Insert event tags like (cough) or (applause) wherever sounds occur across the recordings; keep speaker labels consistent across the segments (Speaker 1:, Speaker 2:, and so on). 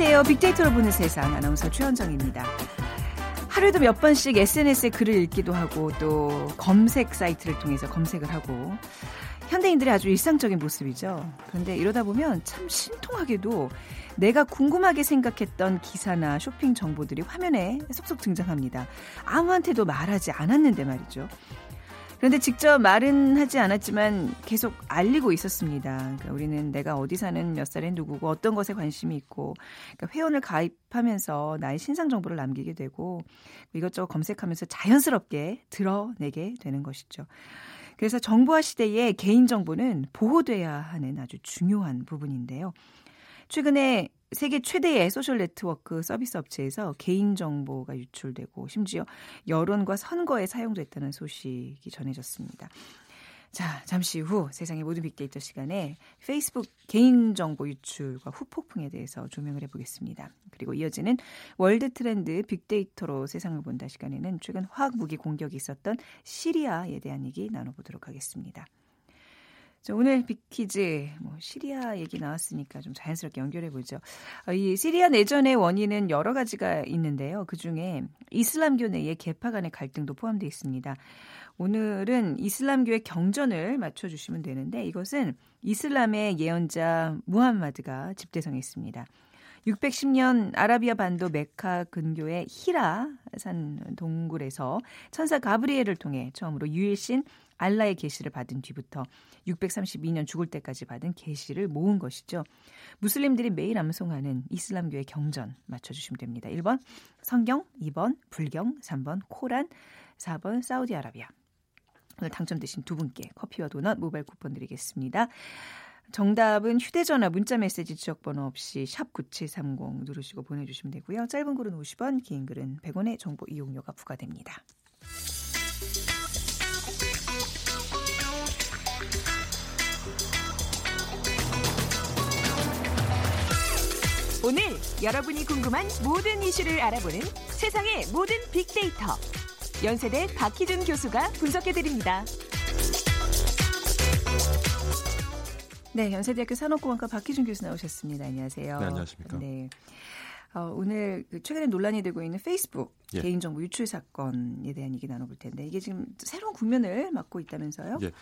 Speaker 1: 안녕하세요. 빅데이터로 보는 세상 아나운서 최현정입니다. 하루에도 몇 번씩 SNS에 글을 읽기도 하고 또 검색 사이트를 통해서 검색을 하고 현대인들의 아주 일상적인 모습이죠. 그런데 이러다 보면 참 신통하게도 내가 궁금하게 생각했던 기사나 쇼핑 정보들이 화면에 쏙쏙 등장합니다. 아무한테도 말하지 않았는데 말이죠. 그런데 직접 말은 하지 않았지만 계속 알리고 있었습니다. 그러니까 우리는 내가 어디 사는 몇 살의 누구고 어떤 것에 관심이 있고 그러니까 회원을 가입하면서 나의 신상 정보를 남기게 되고 이것저것 검색하면서 자연스럽게 드러내게 되는 것이죠. 그래서 정보화 시대의 개인정보는 보호돼야 하는 아주 중요한 부분인데요. 최근에 세계 최대의 소셜 네트워크 서비스 업체에서 개인 정보가 유출되고 심지어 여론과 선거에 사용됐다는 소식이 전해졌습니다. 자, 잠시 후 세상의 모든 빅데이터 시간에 페이스북 개인정보 유출과 후폭풍에 대해서 조명을 해보겠습니다. 그리고 이어지는 World Trend 빅데이터로 세상을 본다 시간에는 최근 화학 무기 공격이 있었던 시리아에 대한 얘기 나눠보도록 하겠습니다. 자, 오늘 빅퀴즈 뭐 시리아 얘기 나왔으니까 좀 자연스럽게 연결해 보죠. 어, 이 시리아 내전의 원인은 여러 가지가 있는데요. 그 중에 이슬람교 내의 계파 간의 갈등도 포함되어 있습니다. 오늘은 이슬람교의 경전을 맞춰주시면 되는데 이것은 이슬람의 예언자 무함마드가 집대성했습니다. 610년 아라비아 반도 메카 근교의 히라 산 동굴에서 천사 가브리엘을 통해 처음으로 유일신 알라의 계시를 받은 뒤부터 632년 죽을 때까지 받은 계시를 모은 것이죠. 무슬림들이 매일 암송하는 이슬람교의 경전 맞춰주시면 됩니다. 1번 성경, 2번 불경, 3번 코란, 4번 사우디아라비아. 오늘 당첨되신 두 분께 커피와 도넛 모바일 쿠폰 드리겠습니다. 정답은 휴대전화 문자메시지 지역번호 없이 샵 9730 누르시고 보내주시면 되고요. 짧은 글은 50원, 긴 글은 100원의 정보 이용료가 부과됩니다. 오늘 여러분이 궁금한 모든 이슈를 알아보는 세상의 모든 빅데이터. 연세대 박희준 교수가 분석해드립니다. 네, 연세대학교 산업공학과 박희준 교수 나오셨습니다. 안녕하세요.
Speaker 2: 네, 안녕하십니까. 네.
Speaker 1: 어, 오늘 그 최근에 논란이 되고 있는 페이스북 예. 개인정보 유출 사건에 대한 얘기 나눠볼 텐데 이게 지금 새로운 국면을 맞고 있다면서요?
Speaker 2: 예.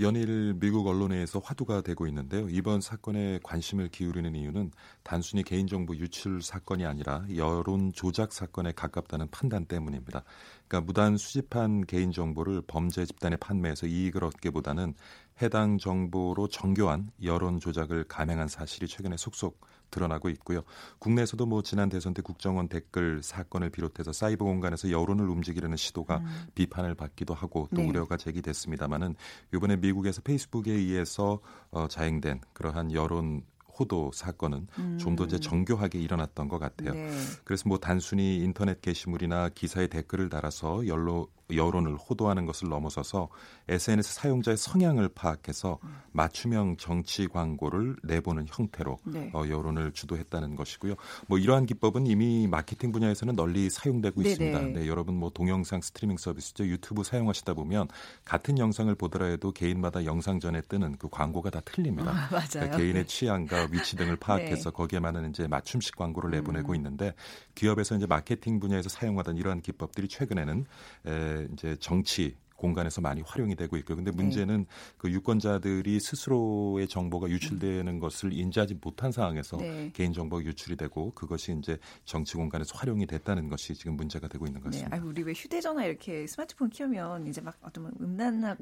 Speaker 2: 연일 미국 언론에서 화두가 되고 있는데요. 이번 사건에 관심을 기울이는 이유는 단순히 개인정보 유출 사건이 아니라 여론 조작 사건에 가깝다는 판단 때문입니다. 그러니까 무단 수집한 개인정보를 범죄 집단에 판매해서 이익을 얻기보다는 해당 정보로 정교한 여론 조작을 감행한 사실이 최근에 속속 드러나고 있고요. 국내에서도 뭐 지난 대선 때 국정원 댓글 사건을 비롯해서 사이버 공간에서 여론을 움직이려는 시도가 음. 비판을 받기도 하고 또 네. 우려가 제기됐습니다마는 이번에 미국에서 페이스북에 의해서 어, 자행된 그러한 여론 호도 사건은 음. 좀더 이제 정교하게 일어났던 것 같아요. 네. 그래서 뭐 단순히 인터넷 게시물이나 기사에 댓글을 달아서 연로 여론을 호도하는 것을 넘어서서 SNS 사용자의 성향을 파악해서 맞춤형 정치 광고를 내보는 형태로 네. 어, 여론을 주도했다는 것이고요. 뭐 이러한 기법은 이미 마케팅 분야에서는 널리 사용되고 네네. 있습니다. 네, 여러분 뭐 동영상 스트리밍 서비스죠 유튜브 사용하시다 보면 같은 영상을 보더라도 개인마다 영상 전에 뜨는 그 광고가 다 틀립니다.
Speaker 1: 아, (laughs) 맞아요. 그러니까
Speaker 2: 개인의 네. 취향과 위치 등을 (laughs) 파악해서 네. 거기에 맞는 이제 맞춤식 광고를 내보내고 음. 있는데 기업에서 이제 마케팅 분야에서 사용하던 이러한 기법들이 최근에는 에, 이제 정치 공간에서 많이 활용이 되고 있고요. 근데 네. 문제는 네. 그 유권자들이 스스로의 정보가 유출되는 음. 것을 인지하지 못한 상황에서 네. 개인 정보가 유출이 되고 그것이 이제 정치 공간에서 활용이 됐다는 것이 지금 문제가 되고 있는 네. 것입니다.
Speaker 1: 네. 아, 우리 왜 휴대전화 이렇게 스마트폰 키우면 이제 막 어떤 음란나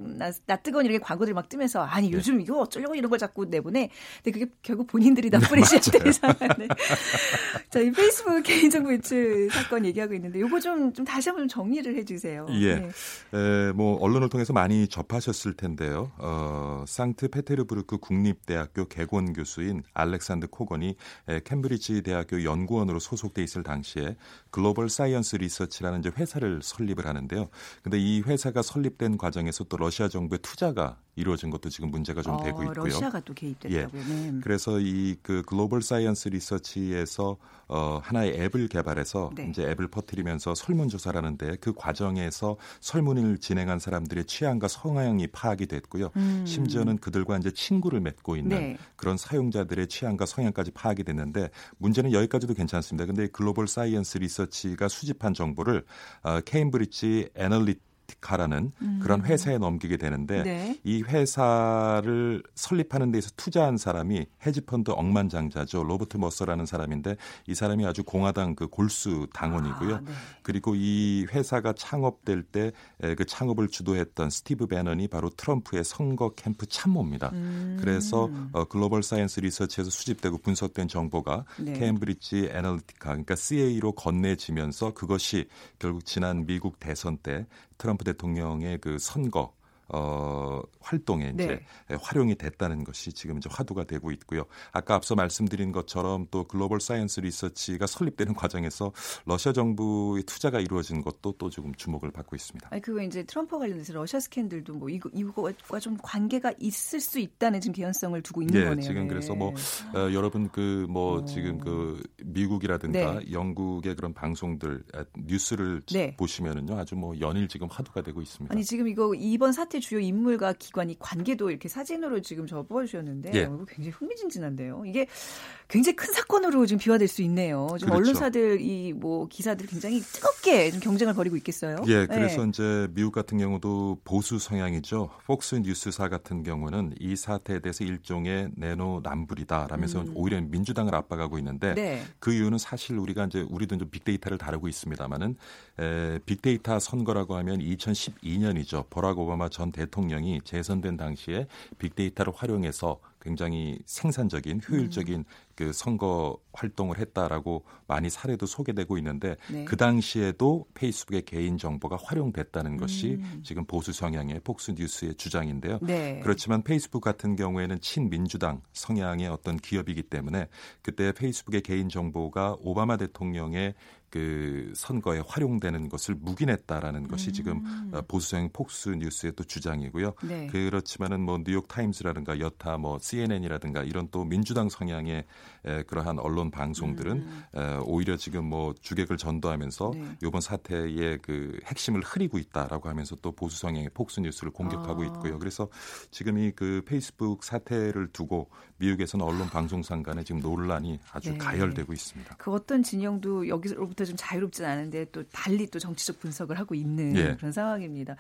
Speaker 1: 나뜨거운 이렇게 광고들이 막 뜨면서 아니 네. 요즘 이거 어쩌려고 이런 걸 자꾸 내보내. 근데 그게 결국 본인들이 나쁘리 시작되는 상황인데. (laughs) 자, 이 페이스북 (laughs) 개인정보 유출 사건 얘기하고 있는데 요거 좀, 좀 다시 한번 좀 정리를 해주세요.
Speaker 2: 예. 네. 에, 뭐 언론을 통해서 많이 접하셨을 텐데요. 어, 상트페테르부르크 국립대학교 개원 교수인 알렉산드 코건이 캠브리지 대학교 연구원으로 소속돼 있을 당시에 Global Science Research라는 이제 회사를 설립을 하는데요. 근데 이 회사가 설립된 과정에서 또 러시아 정부의 투자가 이루어진 것도 지금 문제가 좀
Speaker 1: 어,
Speaker 2: 되고 있고요.
Speaker 1: 러시아가 또 개입됐다고요.
Speaker 2: 예.
Speaker 1: 네.
Speaker 2: 그래서 이 그 Global Science Research에서 어 하나의 앱을 개발해서
Speaker 1: 네.
Speaker 2: 이제 앱을 퍼뜨리면서 설문 조사를 하는데 그 과정에서 설문을 진행한 사람들의 취향과 성향이 파악이 됐고요.
Speaker 1: 음.
Speaker 2: 심지어는 그들과 이제 친구를 맺고 있는
Speaker 1: 네.
Speaker 2: 그런 사용자들의 취향과 성향까지 파악이 됐는데 문제는 여기까지도 괜찮습니다. 근데 Global Science Research가 수집한 정보를 어, Cambridge Analytica라는 그런 회사에 넘기게 되는데
Speaker 1: 음. 네.
Speaker 2: 이 회사를 설립하는 데에서 투자한 사람이 헤지펀드 억만장자죠. 로버트 머서라는 사람인데 이 사람이 아주 공화당 그 골수 당원이고요.
Speaker 1: 아, 네.
Speaker 2: 그리고 이 회사가 창업될 때 그 창업을 주도했던 스티브 배넌이 바로 트럼프의 선거 캠프 참모입니다.
Speaker 1: 음.
Speaker 2: 그래서 어, Global Science Research에서 수집되고 분석된 정보가
Speaker 1: 네.
Speaker 2: Cambridge Analytica 그러니까 CA로 건네지면서 그것이 결국 지난 미국 대선 때 트럼프 대통령의 그 선거 어, 활동에 이제
Speaker 1: 네.
Speaker 2: 활용이 됐다는 것이 지금 이제 화두가 되고 있고요. 아까 앞서 말씀드린 것처럼 또 Global Science Research가 설립되는 과정에서 러시아 정부의 투자가 이루어진 것도 또 지금 주목을 받고 있습니다.
Speaker 1: 아니 그거 이제 트럼프 관련해서 러시아 스캔들도 뭐 이거 이거와 좀 관계가 있을 수 있다는 지금 개연성을 두고 있는
Speaker 2: 예,
Speaker 1: 거네요.
Speaker 2: 지금
Speaker 1: 네.
Speaker 2: 그래서 뭐 어, 여러분 그뭐
Speaker 1: 어.
Speaker 2: 지금 그 미국이라든가
Speaker 1: 네.
Speaker 2: 영국의 그런 방송들 아, 뉴스를
Speaker 1: 네.
Speaker 2: 보시면은요 아주 뭐 연일 지금 화두가 되고 있습니다.
Speaker 1: 아니 지금 이거 이번 사태 주요 인물과 기관이 관계도 이렇게 사진으로 지금 저 뽑아주셨는데
Speaker 2: 예.
Speaker 1: 굉장히 흥미진진한데요. 이게 굉장히 큰 사건으로 지금 비화될 수 있네요. 지금
Speaker 2: 그렇죠.
Speaker 1: 언론사들 이 뭐 기사들 굉장히 뜨겁게 좀 경쟁을 벌이고 있겠어요.
Speaker 2: 예, 그래서
Speaker 1: 네.
Speaker 2: 이제 미국 같은 경우도 보수 성향이죠. 폭스 뉴스사 같은 경우는 이 사태에 대해서 일종의 내노남불이다라면서
Speaker 1: 음.
Speaker 2: 오히려 민주당을 압박하고 있는데
Speaker 1: 네.
Speaker 2: 그 이유는 사실 우리가 이제 우리도 좀 빅데이터를 다루고 있습니다만은 에, 빅데이터 선거라고 하면 2012년이죠. 버락 오바마 전 대통령이 재선된 당시에 빅데이터를 활용해서 굉장히 생산적인 효율적인 그 선거 활동을 했다라고 많이 사례도 소개되고 있는데
Speaker 1: 네.
Speaker 2: 그 당시에도 페이스북의 개인 정보가 활용됐다는 것이
Speaker 1: 음.
Speaker 2: 지금 보수 성향의 폭스 뉴스의 주장인데요.
Speaker 1: 네.
Speaker 2: 그렇지만 페이스북 같은 경우에는 친민주당 성향의 어떤 기업이기 때문에 그때 페이스북의 개인 정보가 오바마 대통령의 그 선거에 활용되는 것을 묵인했다라는 것이 지금 어, 보수성 폭스 뉴스의 또 주장이고요.
Speaker 1: 음. 네.
Speaker 2: 그렇지만은 뭐 뉴욕 타임스라든가 여타 뭐 CNN이라든가 이런 또 민주당 성향의 에, 그러한 언론 방송들은 에, 오히려 지금 뭐 주객을 전도하면서
Speaker 1: 음. 네.
Speaker 2: 이번 사태의 그 핵심을 흐리고 있다라고 하면서 또 보수 성향의 폭스 뉴스를 공격하고
Speaker 1: 아.
Speaker 2: 있고요. 그래서 지금 이 그 페이스북 사태를 두고 미국에서는 언론 방송상 간에 지금 논란이 아주
Speaker 1: 네.
Speaker 2: 가열되고 있습니다.
Speaker 1: 그 어떤 진영도 여기로부터 좀 자유롭진 않은데 또 달리 또 정치적 분석을 하고 있는
Speaker 2: 예.
Speaker 1: 그런 상황입니다.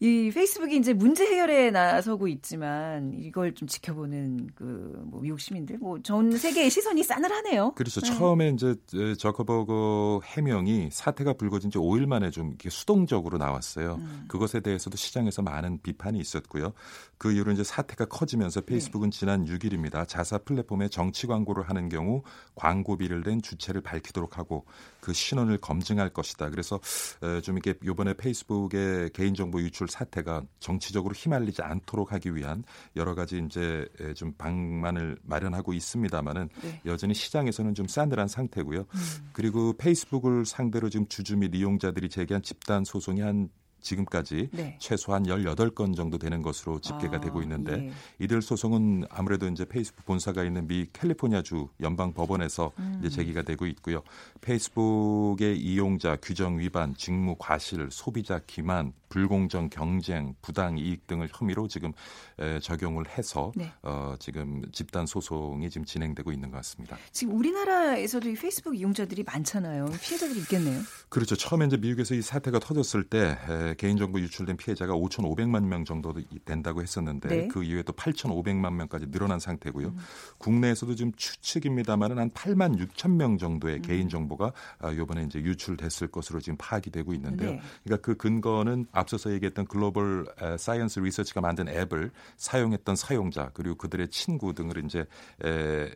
Speaker 1: 이 페이스북이 이제 문제 해결에 나서고 있지만 이걸 좀 지켜보는 그 뭐 미국 시민들 뭐 전 세계 의 시선이 싸늘하네요.
Speaker 2: 그렇죠.
Speaker 1: 네.
Speaker 2: 처음에 이제 저커버거 해명이 사태가 불거진 지 5일 만에 좀 이렇게 수동적으로 나왔어요.
Speaker 1: 음.
Speaker 2: 그것에 대해서도 시장에서 많은 비판이 있었고요. 그 이후로 이제 사태가 커지면서
Speaker 1: 네.
Speaker 2: 페이스북은 지난 6일입니다. 자사 플랫폼에 정치 광고를 하는 경우 광고비를 낸 주체를 밝히도록 하고 그 신원을 검증할 것이다. 그래서 에, 좀 이렇게 이번에 페이스북의 개인정보 유출 사태가 정치적으로 휘말리지 않도록 하기 위한 여러 가지 이제 에, 좀 방만을 마련하고 있습니다만은
Speaker 1: 네.
Speaker 2: 여전히 시장에서는 좀 싸늘한 상태고요.
Speaker 1: 음.
Speaker 2: 그리고 페이스북을 상대로 지금 주주 및 이용자들이 제기한 집단 소송이 한 지금까지
Speaker 1: 네.
Speaker 2: 최소한 18건 정도 되는 것으로 집계가
Speaker 1: 아,
Speaker 2: 되고 있는데
Speaker 1: 예.
Speaker 2: 이들 소송은 아무래도 이제 페이스북 본사가 있는 미 캘리포니아주 연방 법원에서
Speaker 1: 음.
Speaker 2: 이제 제기가 되고 있고요. 페이스북의 이용자 규정 위반, 직무 과실, 소비자 기만, 불공정 경쟁, 부당 이익 등을 혐의로 지금 에, 적용을 해서
Speaker 1: 네.
Speaker 2: 어, 지금 집단 소송이 지금 진행되고 있는 것 같습니다.
Speaker 1: 지금 우리나라에서도 이 페이스북 이용자들이 많잖아요. 피해자들이 있겠네요.
Speaker 2: 그렇죠. 처음에 이제 미국에서 이 사태가 터졌을 때 에, 개인정보 유출된 피해자가 5,500만 명 정도 된다고 했었는데
Speaker 1: 네.
Speaker 2: 그 이후에 또 8,500만 명까지 늘어난 상태고요. 국내에서도 지금 추측입니다만은 한 8만 6천 명 정도의
Speaker 1: 음.
Speaker 2: 개인 정보가 아, 이번에 이제 유출됐을 것으로 지금 파악이 되고 있는데요.
Speaker 1: 네.
Speaker 2: 그러니까 그 근거는 앞서서 얘기했던 글로벌 에, Science Research가 만든 앱을 사용했던 사용자 그리고 그들의 친구 등을 이제 에,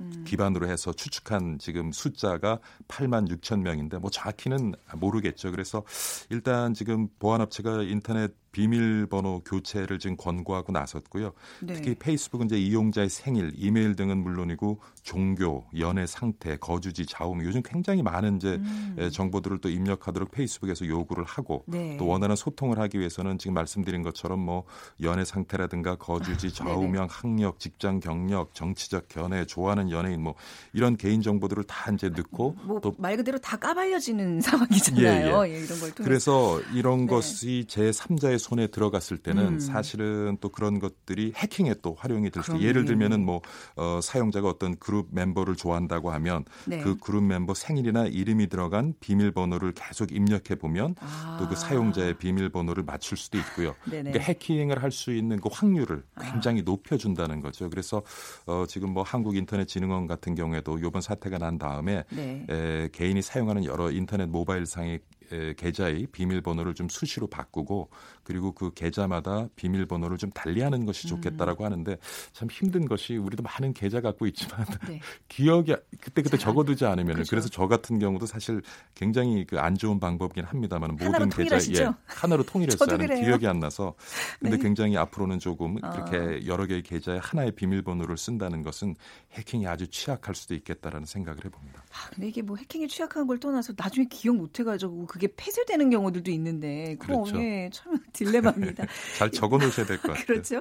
Speaker 1: 음.
Speaker 2: 기반으로 해서 추측한 지금 숫자가 8만 6천 명인데 뭐 정확히는 모르겠죠. 그래서 일단 지금 보안업체가 인터넷 비밀번호 교체를 지금 권고하고 나섰고요. 네. 특히 페이스북은 이제 이용자의 생일, 이메일 등은 물론이고 종교, 연애 상태, 거주지, 자음 요즘 굉장히 많은 이제 음. 정보들을 또 입력하도록 페이스북에서 요구를 하고 네. 또 원하는 소통을 하기 위해서는 지금 말씀드린 것처럼 뭐 연애 상태라든가 거주지, 좌우명, 학력, 직장 경력, 정치적 견해, 좋아하는 연예인 뭐 이런 개인 정보들을 다 이제 넣고
Speaker 1: 뭐 또말 그대로 다 까발려지는 (laughs) 상황이잖아요. 예, 예. 예, 이런 걸 통해서.
Speaker 2: 그래서 이런 네. 것이 제 3자의 손에 들어갔을 때는 음. 사실은 또 그런 것들이 해킹에 또 활용이 될 수. 예를 들면은 뭐 어, 사용자가 어떤 그룹 멤버를 좋아한다고 하면 네. 그 그룹 멤버 생일이나 이름이 들어간 비밀번호를 계속 입력해 보면 아. 또그 사용자의 비밀번호를 맞출 수도 있고요. 그러니까 해킹을 할 수 있는 그 확률을 아. 굉장히 아. 높여준다는 거죠. 그래서 어, 지금 뭐 한국인터넷진흥원 같은 경우에도 이번 사태가 난 다음에 네. 에, 개인이 사용하는 여러 인터넷 모바일 상의 계좌의 비밀번호를 좀 수시로 바꾸고 그리고 그 계좌마다 비밀번호를 좀 달리하는 것이 좋겠다라고 음. 하는데 참 힘든 것이 우리도 많은 계좌 갖고 있지만 네. (laughs) 기억이 그때 그때 적어두지 않으면 그렇죠. 그래서 저 같은 경우도 사실 굉장히 그 안 좋은 방법이긴 합니다만 모든 계좌 예, 하나로 하는 기억이 안 나서 근데 네. 굉장히 앞으로는 조금 아. 그렇게 여러 개의 계좌에 하나의 비밀번호를 쓴다는 것은 해킹이 아주 취약할 수도 있겠다라는 생각을 해봅니다.
Speaker 1: 아, 근데 이게 뭐 해킹이 취약한 걸 떠나서 나중에 기억 못 해가지고 그게 폐쇄되는 경우들도 있는데 그럼 그렇죠. 예, 참 (laughs) 딜레마입니다. (laughs)
Speaker 2: 잘 적어 놓으셔야 될 것 같아요.
Speaker 1: 그렇죠.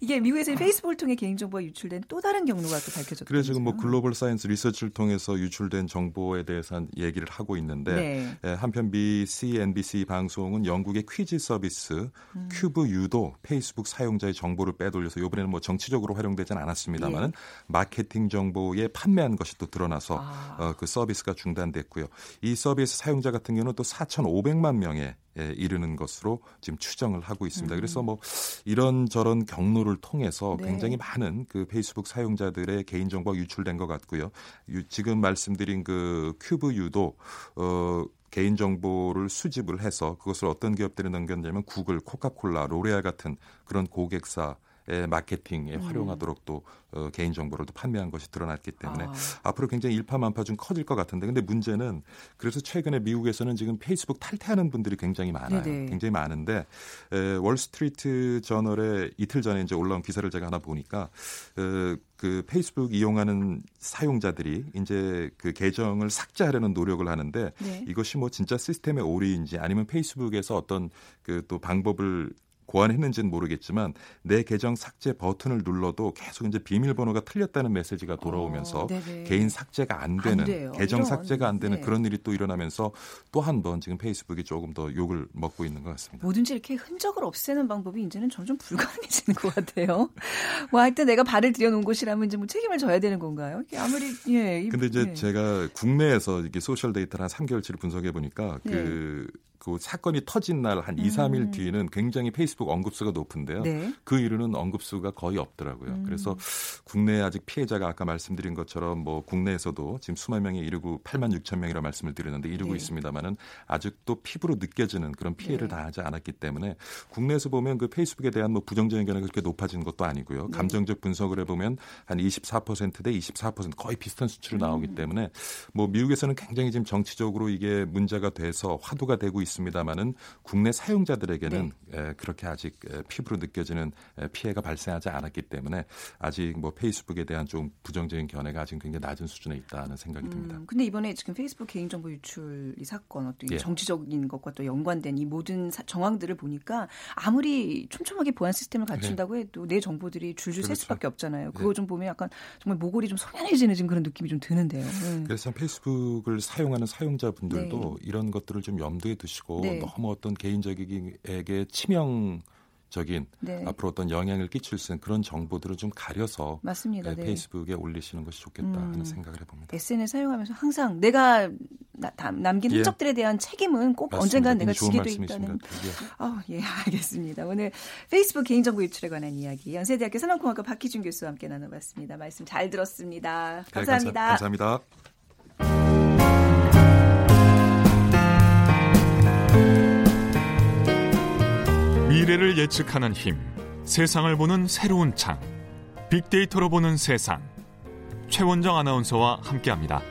Speaker 1: 이게 미국에서 페이스북을 통해 개인정보가 유출된 또 다른 경로가 또 밝혀졌죠.
Speaker 2: 그래 지금 뭐 글로벌 사이언스 리서치를 통해서 유출된 정보에 대해서 얘기를 하고 있는데 네. 예, 한편 미 CNBC 방송은 영국의 퀴즈 서비스 음. CubeYou도 페이스북 사용자의 정보를 빼돌려서 이번에는 뭐 정치적으로 활용되지는 않았습니다만은 예. 마케팅 정보에 판매한 것이 또 드러나서 아. 어, 그 서비스가 중단됐고요. 이 서비스 사용자 같은 경우는 또 4,500만 명의 에 이르는 것으로 지금 추정을 하고 있습니다. 음. 그래서 뭐 이런 저런 경로를 통해서 네. 굉장히 많은 그 페이스북 사용자들의 개인 정보가 유출된 것 같고요. 지금 말씀드린 그 CubeYou도 어 개인 정보를 수집을 해서 그것을 어떤 기업들이 넘겼냐면 구글, 코카콜라, 로레알 같은 그런 고객사 마케팅에 음. 활용하도록 또 어, 개인 정보를 또 판매한 것이 드러났기 때문에 아. 앞으로 굉장히 일파만파 좀 커질 것 같은데 근데 문제는 그래서 최근에 미국에서는 지금 페이스북 탈퇴하는 분들이 굉장히 많아요. 네네. 굉장히 많은데 에, 월스트리트 저널에 이틀 전에 이제 올라온 기사를 제가 하나 보니까 에, 그 페이스북 이용하는 사용자들이 이제 그 계정을 삭제하려는 노력을 하는데 네. 이것이 뭐 진짜 시스템의 오류인지 아니면 페이스북에서 어떤 그 또 방법을 고안했는지는 모르겠지만 내 계정 삭제 버튼을 눌러도 계속 이제 비밀번호가 틀렸다는 메시지가 돌아오면서 어, 개인 삭제가 안 되는 안 계정 이런, 삭제가 안 되는 네. 그런 일이 또 일어나면서 또 한 번 지금 페이스북이 조금 더 욕을 먹고 있는 것 같습니다.
Speaker 1: 뭐든지 이렇게 흔적을 없애는 방법이 이제는 점점 불가능해지는 것 같아요. (laughs) 뭐 하여튼 내가 발을 들여놓은 곳이라면 이제 뭐 책임을 져야 되는 건가요? 아무리 예.
Speaker 2: 근데 이제 예. 제가 국내에서 이게 소셜 데이터를 한 3개월치를 분석해 보니까 예. 그 그 사건이 터진 날 한 2, 3일 음. 뒤에는 굉장히 페이스북 언급수가 높은데요. 네. 그 이후로는 언급수가 거의 없더라고요. 음. 그래서 국내 아직 피해자가 아까 말씀드린 것처럼 뭐 국내에서도 지금 수만 명에 이르고 8만 6천 명이라 말씀을 드렸는데 이르고 네. 있습니다만은 아직도 피부로 느껴지는 그런 피해를 네. 당하지 않았기 때문에 국내에서 보면 그 페이스북에 대한 뭐 부정적인 견해가 그렇게 높아진 것도 아니고요. 네. 감정적 분석을 해보면 한 24%대 24% 거의 비슷한 수치로 나오기 음. 때문에 뭐 미국에서는 굉장히 지금 정치적으로 이게 문제가 돼서 화두가 되고 있습니다. 있습니다만은 국내 사용자들에게는 네. 그렇게 아직 피부로 느껴지는 피해가 발생하지 않았기 때문에 아직 뭐 페이스북에 대한 좀 부정적인 견해가 아직 굉장히 낮은 수준에 있다는 생각이 듭니다.
Speaker 1: 음, 근데 이번에 지금 페이스북 개인정보 유출 이 사건 어떤 예. 정치적인 것과 또 연관된 이 모든 사, 정황들을 보니까 아무리 촘촘하게 보안 시스템을 네. 갖춘다고 네. 해도 내 정보들이 줄줄 그렇죠. 셀 수밖에 없잖아요. 그거 네. 좀 보면 약간 정말 모골이 좀 소련해지는 지금 그런 느낌이 좀 드는데요. 네.
Speaker 2: 그래서 페이스북을 사용하는 사용자분들도 네. 이런 것들을 좀 염두에 두시 고 않고 네. 너무 어떤 개인적에게 치명 적인 네. 앞으로 어떤 영향을 끼칠 수 있는 그런 정보들을 좀 가려서 맞습니다. 네, 페이스북에 올리시는 것이 좋겠다 음. 하는 생각을 해봅니다.
Speaker 1: SNS 사용하면서 항상 내가 나, 남긴 예. 흔적들에 대한 책임은 꼭 언젠간 내가 지게 돼 있다는. 예. 어, 예, 알겠습니다. 오늘 페이스북 개인정보 유출에 관한 이야기 연세대학교 산업공학과 박희준 교수와 함께 나눠봤습니다. 말씀 잘 들었습니다. 감사합니다.
Speaker 2: 네, 감사, 감사합니다.
Speaker 3: 미래를 예측하는 힘, 세상을 보는 새로운 창, 빅데이터로 보는 세상. 최원정 아나운서와 함께합니다.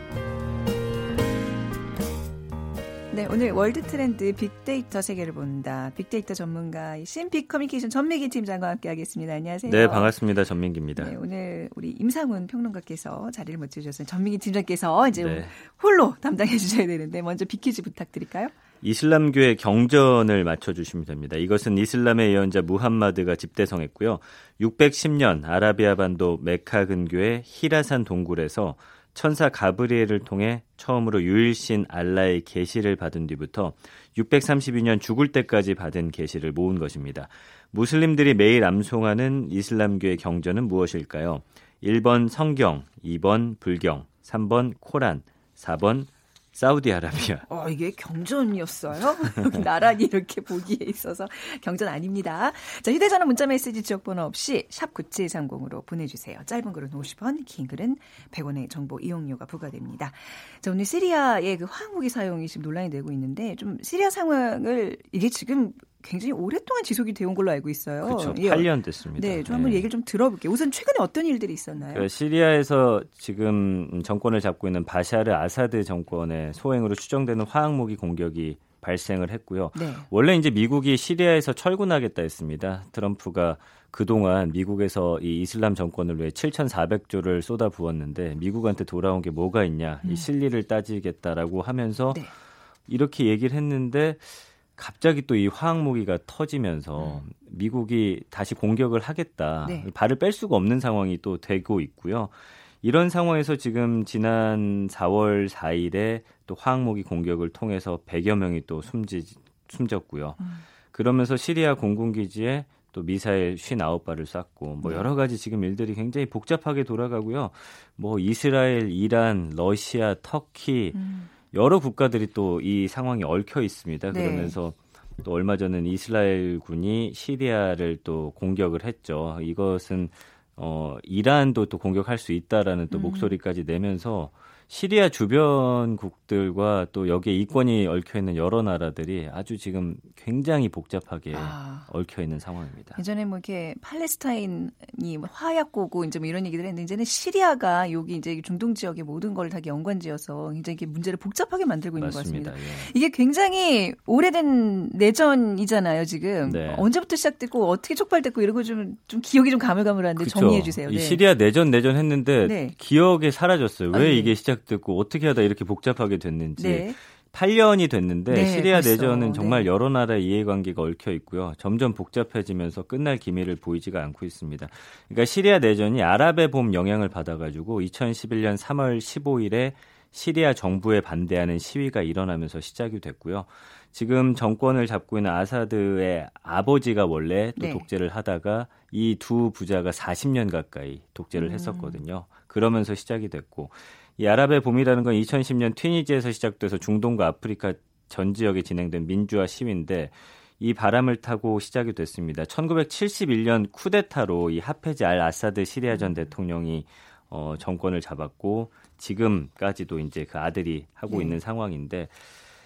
Speaker 1: 네, 오늘 월드 트렌드 빅데이터 세계를 본다. 빅데이터 전문가이신 빅커뮤니케이션 전민기 팀장과 함께하겠습니다. 안녕하세요.
Speaker 4: 네, 반갑습니다. 전민기입니다. 네,
Speaker 1: 오늘 우리 임상훈 평론가께서 자리를 못 주셨어요. 전민기 팀장께서 이제 네. 홀로 담당해 주셔야 되는데 먼저 빅퀴즈 부탁드릴까요?
Speaker 4: 이슬람교의 경전을 맞춰주시면 됩니다. 이것은 이슬람의 예언자 무함마드가 집대성했고요. 610년 아라비아 반도 메카 근교의 히라산 동굴에서 천사 가브리엘을 통해 처음으로 유일신 알라의 계시를 받은 뒤부터 632년 죽을 때까지 받은 계시를 모은 것입니다. 무슬림들이 매일 암송하는 이슬람교의 경전은 무엇일까요? 1번 성경, 2번 불경, 3번 코란, 4번 사우디아라비아. (laughs)
Speaker 1: 어, 이게 경전이었어요? (laughs) 나란히 이렇게 보기에 있어서 경전 아닙니다. 자, 휴대전화 문자메시지 지역번호 없이 샵 9730으로 보내주세요. 짧은 글은 50원, 긴 글은 100원의 정보 이용료가 부과됩니다. 자, 오늘 시리아의 그 화학무기 사용이 지금 논란이 되고 있는데 좀 시리아 상황을 이게 지금 굉장히 오랫동안 지속이 되온 걸로 알고 있어요.
Speaker 4: 그렇죠. 8년 됐습니다.
Speaker 1: 네, 좀 한번 네. 얘기를 좀 들어볼게요. 우선 최근에 어떤 일들이 있었나요?
Speaker 4: 그 시리아에서 지금 정권을 잡고 있는 바샤르 아사드 정권의 소행으로 추정되는 화학무기 공격이 발생을 했고요. 네. 원래 이제 미국이 시리아에서 철군하겠다 했습니다. 트럼프가 그동안 미국에서 이 이슬람 정권을 위해 7,400조를 쏟아 부었는데 미국한테 돌아온 게 뭐가 있냐, 음. 이 실리를 따지겠다라고 하면서 네. 이렇게 얘기를 했는데 갑자기 또 이 화학 무기가 터지면서 음. 미국이 다시 공격을 하겠다. 네. 발을 뺄 수가 없는 상황이 또 되고 있고요. 이런 상황에서 지금 지난 4월 4일에 또 화학 무기 공격을 통해서 100여 명이 또 숨지 숨졌고요. 음. 그러면서 시리아 공군 기지에 또 미사일 59발을 쐈고 뭐 네. 여러 가지 지금 일들이 굉장히 복잡하게 돌아가고요. 뭐 이스라엘, 이란, 러시아, 터키 음. 여러 국가들이 또 이 상황에 얽혀 있습니다. 네. 그러면서 또 얼마 전엔 이스라엘 군이 시리아를 또 공격을 했죠. 이것은 어 이란도 또 공격할 수 있다라는 또 음. 목소리까지 내면서 시리아 주변국들과 또 여기에 이권이 얽혀 있는 여러 나라들이 아주 지금 굉장히 복잡하게 아. 얽혀 있는 상황입니다.
Speaker 1: 예전에 뭐 이렇게 팔레스타인이 뭐 화약고고 이제 뭐 이런 얘기들 했는데 이제는 시리아가 여기 이제 중동 지역의 모든 걸 다 연관지어서 굉장히 이게 문제를 복잡하게 만들고 있는 맞습니다. 것 같습니다. 예. 이게 굉장히 오래된 내전이잖아요, 지금. 네. 언제부터 시작됐고 어떻게 촉발됐고 이런 거좀 좀 기억이 좀 가물가물한데 그쵸. 정리해 주세요.
Speaker 4: 네. 시리아 내전 내전 했는데 네. 기억에 사라졌어요. 왜 아, 네. 이게 시작 시작됐고 어떻게 하다 이렇게 복잡하게 됐는지 네. 8년이 됐는데 네, 시리아 벌써. 내전은 정말 네. 여러 나라의 이해관계가 얽혀 있고요. 점점 복잡해지면서 끝날 기미를 보이지가 않고 있습니다. 그러니까 시리아 내전이 아랍의 봄 영향을 받아가지고 2011년 3월 15일에 시리아 정부에 반대하는 시위가 일어나면서 시작이 됐고요. 지금 정권을 잡고 있는 아사드의 아버지가 원래 또 네. 독재를 하다가 이 두 부자가 40년 가까이 독재를 음. 했었거든요. 그러면서 시작이 됐고 이 아랍의 봄이라는 건 2010년 튀니지에서 시작돼서 중동과 아프리카 전 지역에 진행된 민주화 시위인데 이 바람을 타고 시작이 됐습니다. 1971년 쿠데타로 이 하페즈 알 아사드 시리아 전 대통령이 어, 정권을 잡았고 지금까지도 이제 그 아들이 하고 네. 있는 상황인데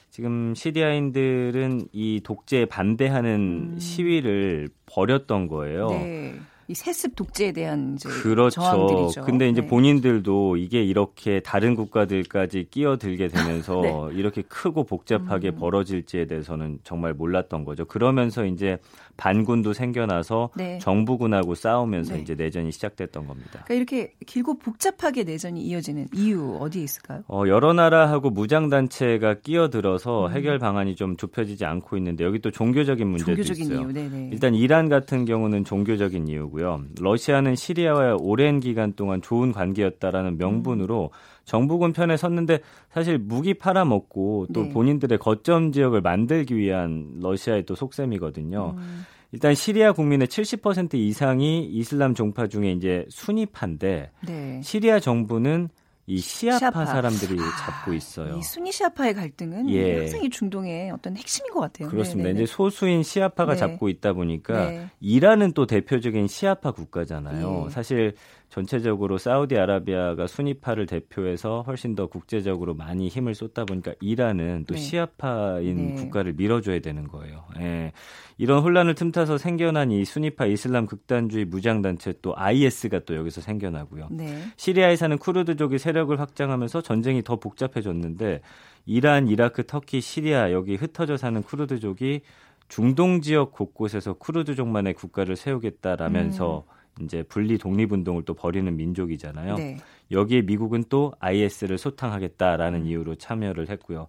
Speaker 4: 지금 시리아인들은 이 독재에 반대하는 음. 시위를 벌였던 거예요. 네.
Speaker 1: 이 세습 독재에 대한 이제 그렇죠. 저항들이죠.
Speaker 4: 근데 이제 네. 본인들도 이게 이렇게 다른 국가들까지 끼어들게 되면서 (laughs) 네. 이렇게 크고 복잡하게 음. 벌어질지에 대해서는 정말 몰랐던 거죠. 그러면서 이제 반군도 생겨나서 네. 정부군하고 싸우면서 네. 이제 내전이 시작됐던 겁니다.
Speaker 1: 그러니까 이렇게 길고 복잡하게 내전이 이어지는 이유 어디에 있을까요?
Speaker 4: 어, 여러 나라하고 무장 단체가 끼어들어서 음. 해결 방안이 좀 좁혀지지 않고 있는데 여기 또 종교적인 문제도 종교적인 있어요. 이유. 네네. 일단 이란 같은 경우는 종교적인 이유고요. 있고요. 러시아는 시리아와 오랜 기간 동안 좋은 관계였다라는 명분으로 정부군 편에 섰는데 사실 무기 팔아먹고 또 네. 본인들의 거점 지역을 만들기 위한 러시아의 또 속셈이거든요. 음. 일단 시리아 국민의 70% 이상이 이슬람 종파 중에 이제 순위파인데 네. 시리아 정부는 이 시아파, 시아파. 사람들이 아, 잡고 있어요.
Speaker 1: 이 순위 시아파의 갈등은 예. 항상 이 중동의 어떤 핵심인 것 같아요.
Speaker 4: 그렇습니다. 네네네. 이제 소수인 시아파가 네. 잡고 있다 보니까 네. 이란은 또 대표적인 시아파 국가잖아요. 예. 사실 전체적으로 사우디아라비아가 순위파를 대표해서 훨씬 더 국제적으로 많이 힘을 쏟다 보니까 이란은 또 네. 시아파인 네. 국가를 밀어줘야 되는 거예요. 예. 이런 혼란을 틈타서 생겨난 이 순위파 이슬람 극단주의 무장단체 또 IS가 또 여기서 생겨나고요. 네. 시리아에 사는 쿠르드족이 세력을 확장하면서 전쟁이 더 복잡해졌는데 이란, 이라크, 터키, 시리아 여기 흩어져 사는 쿠르드족이 중동 지역 곳곳에서 쿠르드족만의 국가를 세우겠다라면서 음. 이제 분리 독립 운동을 또 벌이는 민족이잖아요. 네. 여기에 미국은 또 IS를 소탕하겠다라는 이유로 참여를 했고요.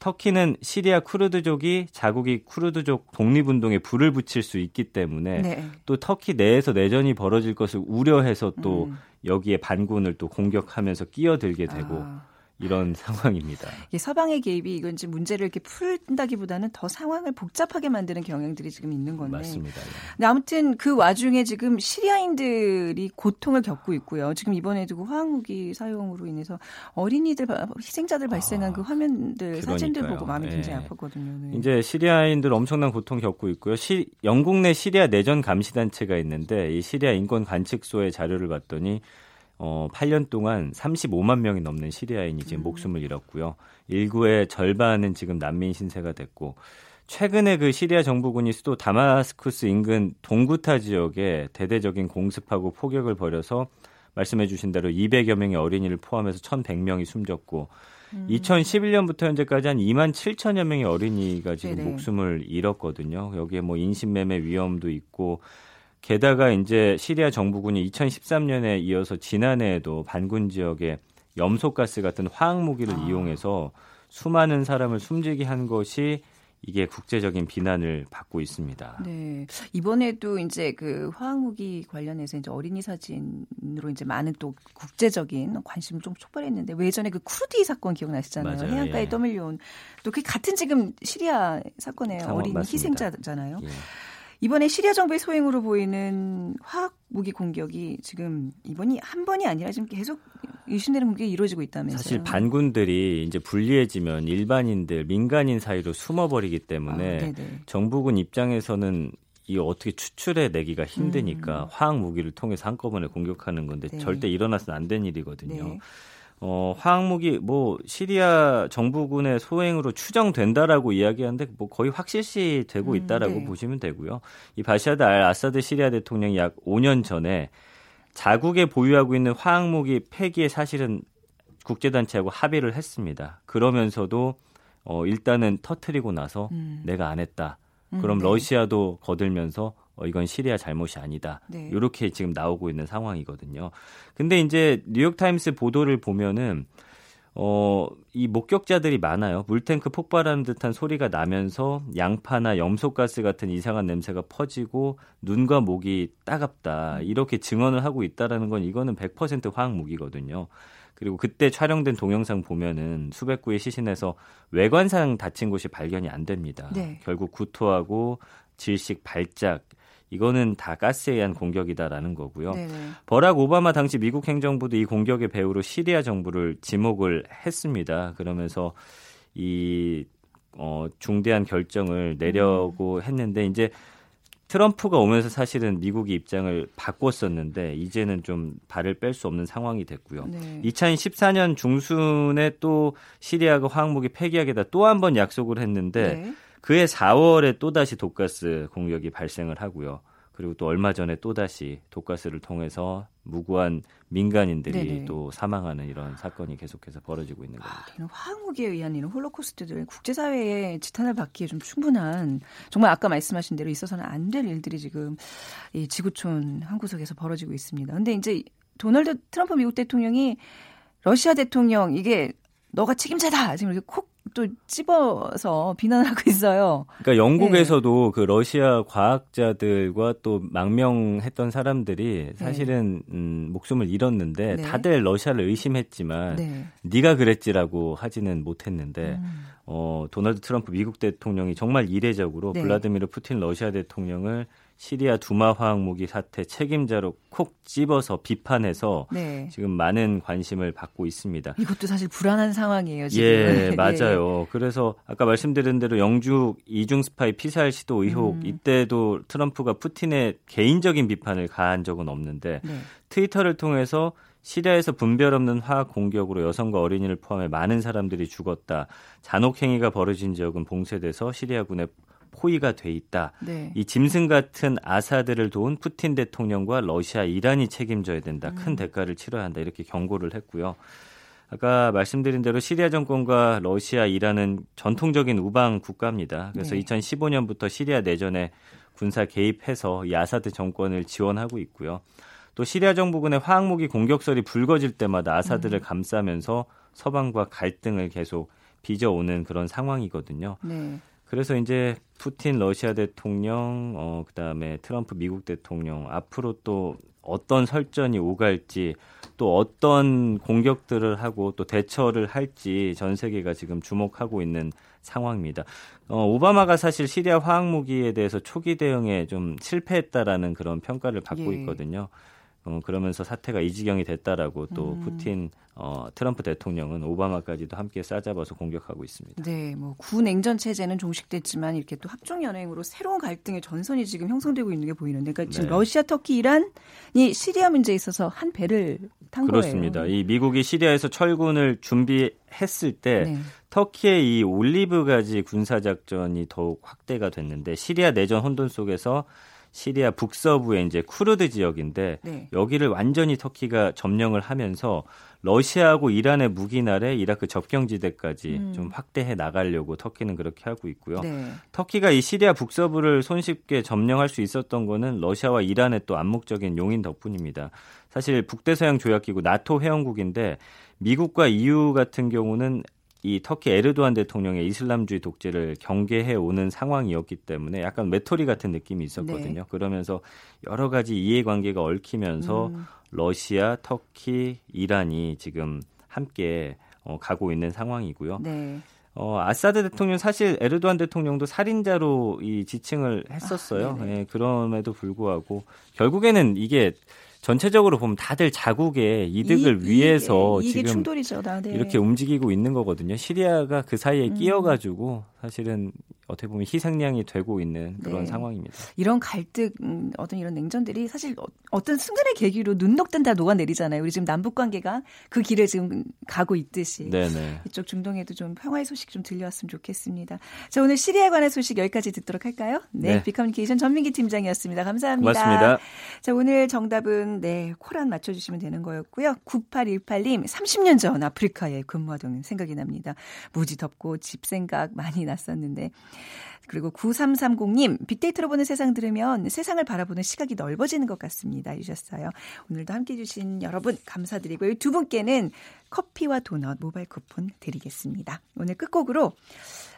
Speaker 4: 터키는 시리아 쿠르드족이 자국이 쿠르드족 독립운동에 불을 붙일 수 있기 때문에 네. 또 터키 내에서 내전이 벌어질 것을 우려해서 또 음. 여기에 반군을 또 공격하면서 끼어들게 되고 아. 이런 (laughs) 상황입니다.
Speaker 1: 서방의 개입이 이건 지금 문제를 이렇게 풀다기보다는 더 상황을 복잡하게 만드는 경향들이 지금 있는 건데.
Speaker 4: 맞습니다.
Speaker 1: 네. 아무튼 그 와중에 지금 시리아인들이 고통을 겪고 있고요. 지금 이번에도 그 화학무기 사용으로 인해서 어린이들 희생자들 발생한 아, 그 화면들 그러니까요. 사진들 보고 마음이 네. 굉장히 아팠거든요.
Speaker 4: 네. 이제 시리아인들 엄청난 고통 겪고 있고요. 시, 영국 내 시리아 내전 감시 단체가 있는데 이 시리아 인권 관측소의 자료를 봤더니 어, 8년 동안 35만 명이 넘는 시리아인이 지금 음. 목숨을 잃었고요. 일구의 절반은 지금 난민 신세가 됐고 최근에 그 시리아 정부군이 수도 다마스쿠스 인근 동구타 지역에 대대적인 공습하고 포격을 벌여서 말씀해 주신 대로 200여 명의 어린이를 포함해서 1,100명이 숨졌고 음. 2011년부터 현재까지 한 2만 7천여 명의 어린이가 지금 네네. 목숨을 잃었거든요. 여기에 뭐 인신매매 위험도 있고 게다가 이제 시리아 정부군이 2013년에 이어서 지난해에도 반군 지역에 염소가스 같은 화학 무기를 아. 이용해서 수많은 사람을 숨지게 한 것이 이게 국제적인 비난을 받고 있습니다.
Speaker 1: 네. 이번에도 이제 그 화학무기 관련해서 이제 어린이 사진으로 이제 많은 또 국제적인 관심을 좀 촉발했는데 외전에 그 쿠르디 사건 기억나시잖아요. 맞아요. 해안가에 예. 떠밀려온 또 그 같은 지금 시리아 사건의 어린이. 희생자잖아요. 예. 이번에 시리아 정부의 소행으로 보이는 화학 무기 공격이 지금 이번이 한 번이 아니라 지금 계속 유신되는 공격이 이루어지고 있다면서요.
Speaker 4: 사실 반군들이 이제 불리해지면 일반인들, 민간인 사이로 숨어버리기 때문에 아, 정부군 입장에서는 이 어떻게 추출해 내기가 힘드니까 음. 화학 무기를 통해서 한꺼번에 공격하는 건데 네. 절대 일어나서는 안 된 일이거든요. 네. 어, 화학무기 뭐 시리아 정부군의 소행으로 추정된다라고 이야기하는데 뭐 거의 확실시 되고 음, 있다라고 음, 네. 보시면 되고요. 이 바샤드 알 아사드 시리아 대통령이 약 5년 전에 자국에 보유하고 있는 화학무기 폐기에 사실은 국제단체하고 합의를 했습니다. 그러면서도 어, 일단은 터트리고 나서 음. 내가 안 했다. 그럼 음, 네. 러시아도 거들면서 어, 이건 시리아 잘못이 아니다. 네. 이렇게 지금 나오고 있는 상황이거든요. 근데 이제 뉴욕타임스 보도를 보면은 어, 이 목격자들이 많아요. 물탱크 폭발하는 듯한 소리가 나면서 양파나 염소가스 같은 이상한 냄새가 퍼지고 눈과 목이 따갑다. 이렇게 증언을 하고 있다라는 건 이거는 100% 화학 무기거든요. 그리고 그때 촬영된 동영상 보면은 수백 구의 시신에서 외관상 다친 곳이 발견이 안 됩니다. 네. 결국 구토하고 질식, 발작 이거는 다 가스에 의한 공격이다라는 거고요. 네네. 버락 오바마 당시 미국 행정부도 이 공격의 배후로 시리아 정부를 지목을 했습니다. 그러면서 이 어, 중대한 결정을 내려고 음. 했는데 이제 트럼프가 오면서 사실은 미국이 입장을 바꿨었는데 이제는 좀 발을 뺄 수 없는 상황이 됐고요. 네. 2014년 중순에 또 시리아가 화학무기 폐기하겠다 또 한 번 약속을 했는데 네. 그해 4월에 또다시 독가스 공격이 발생을 하고요. 그리고 또 얼마 전에 또다시 독가스를 통해서 무고한 민간인들이 네네. 또 사망하는 이런 사건이 계속해서 벌어지고 있는 겁니다. 아,
Speaker 1: 이런 화학무기에 의한 이런 홀로코스트들 국제사회의 지탄을 받기에 좀 충분한 정말 아까 말씀하신 대로 있어서는 안 될 일들이 지금 이 지구촌 한 구석에서 벌어지고 있습니다. 근데 이제 도널드 트럼프 미국 대통령이 러시아 대통령 이게 너가 책임자다 지금 이렇게 콕 또 찝어서 비난을 하고 (laughs) 있어요.
Speaker 4: 그러니까 영국에서도 네. 그 러시아 과학자들과 또 망명했던 사람들이 사실은 네. 음, 목숨을 잃었는데 네. 다들 러시아를 의심했지만 네. 네가 그랬지라고 하지는 못했는데 음. 어, 도널드 트럼프 미국 대통령이 정말 이례적으로 네. 블라디미르 푸틴 러시아 대통령을 시리아 두마 화학무기 사태 책임자로 콕 집어서 비판해서 네. 지금 많은 관심을 받고 있습니다.
Speaker 1: 이것도 사실 불안한 상황이에요. 지금.
Speaker 4: 예, (laughs) 예. 맞아요. 예. 그래서 아까 말씀드린 대로 영국 이중 스파이 피살 시도 의혹 음. 이때도 트럼프가 푸틴의 개인적인 비판을 가한 적은 없는데 네. 트위터를 통해서 시리아에서 분별 없는 화학 공격으로 여성과 어린이를 포함해 많은 사람들이 죽었다. 잔혹 행위가 벌어진 지역은 봉쇄돼서 시리아군의 포위가 돼 있다. 네. 이 짐승 같은 아사드를 도운 푸틴 대통령과 러시아, 이란이 책임져야 된다. 음. 큰 대가를 치러야 한다. 이렇게 경고를 했고요. 아까 말씀드린 대로 시리아 정권과 러시아, 이란은 전통적인 우방 국가입니다. 그래서 네. 2015년부터 시리아 내전에 군사 개입해서 이 아사드 정권을 지원하고 있고요. 또 시리아 정부군의 화학무기 공격설이 불거질 때마다 아사드를 음. 감싸면서 서방과 갈등을 계속 빚어오는 그런 상황이거든요. 네. 그래서 이제 푸틴 러시아 대통령, 어, 그 다음에 트럼프 미국 대통령 앞으로 또 어떤 설전이 오갈지 또 어떤 공격들을 하고 또 대처를 할지 전 세계가 지금 주목하고 있는 상황입니다. 어, 오바마가 사실 시리아 화학 무기에 대해서 초기 대응에 좀 실패했다라는 그런 평가를 받고 예. 있거든요. 어, 그러면서 사태가 이 지경이 됐다라고 또 음. 푸틴 어, 트럼프 대통령은 오바마까지도 함께 싸잡아서 공격하고 있습니다.
Speaker 1: 네, 뭐 구냉전 체제는 종식됐지만 이렇게 또 합종 연행으로 새로운 갈등의 전선이 지금 형성되고 있는 게 보이는데, 그러니까 지금 네. 러시아, 터키, 이란이 시리아 문제에 있어서 한 배를 탄
Speaker 4: 그렇습니다.
Speaker 1: 거예요.
Speaker 4: 이 미국이 시리아에서 철군을 준비했을 때 네. 터키의 이 올리브 가지 군사 작전이 더욱 확대가 됐는데 시리아 내전 혼돈 속에서 시리아 북서부의 이제 쿠르드 지역인데 네. 여기를 완전히 터키가 점령을 하면서 러시아하고 이란의 무기날에 이라크 접경지대까지 음. 좀 확대해 나가려고 터키는 그렇게 하고 있고요. 네. 터키가 이 시리아 북서부를 손쉽게 점령할 수 있었던 거는 러시아와 이란의 또 암묵적인 용인 덕분입니다. 사실 북대서양 조약기구 나토 회원국인데 미국과 EU 같은 경우는 이 터키 에르도안 대통령의 이슬람주의 독재를 경계해 오는 상황이었기 때문에 약간 외톨이 같은 느낌이 있었거든요. 네. 그러면서 여러 가지 이해관계가 얽히면서 음. 러시아, 터키, 이란이 지금 함께 어, 가고 있는 상황이고요. 네. 어, 아사드 대통령 사실 에르도안 대통령도 살인자로 이 지칭을 했었어요. 아, 예, 그럼에도 불구하고 결국에는 이게 전체적으로 보면 다들 자국의 이득을 이, 위해서
Speaker 1: 이,
Speaker 4: 지금
Speaker 1: 충돌이죠, 네.
Speaker 4: 이렇게 움직이고 있는 거거든요. 시리아가 그 사이에 음. 끼어가지고 사실은 어떻게 보면 희생양이 되고 있는 그런 네. 상황입니다.
Speaker 1: 이런 갈등, 음, 어떤 이런 냉전들이 사실 어, 떤 순간의 계기로 눈 녹든 다 녹아내리잖아요. 우리 지금 남북 관계가 그 길을 지금 가고 있듯이. 네네. 이쪽 중동에도 좀 평화의 소식 좀 들려왔으면 좋겠습니다. 자, 오늘 시리아에 관한 소식 여기까지 듣도록 할까요? 네. 네. 비커뮤니케이션 전민기 팀장이었습니다. 감사합니다.
Speaker 4: 고맙습니다.
Speaker 1: 자, 오늘 정답은 네, 코란 맞춰주시면 되는 거였고요. 9818님, 30년 전 아프리카에 근무하던 생각이 납니다. 무지 덥고 집 생각 많이 났었는데 그리고 9330님, 빅데이터로 보는 세상 들으면 세상을 바라보는 시각이 넓어지는 것 같습니다. 주셨어요. 오늘도 함께 해 주신 여러분 감사드리고요. 두 분께는 커피와 도넛 모바일 쿠폰 드리겠습니다. 오늘 끝곡으로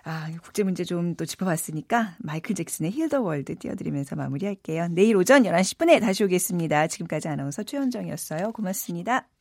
Speaker 1: 아, 국제 문제 좀 또 짚어봤으니까 마이클 잭슨의 Heal the World 띄워드리면서 마무리할게요. 내일 오전 11시 10분에 다시 오겠습니다. 지금까지 아나운서 최현정이었어요. 고맙습니다.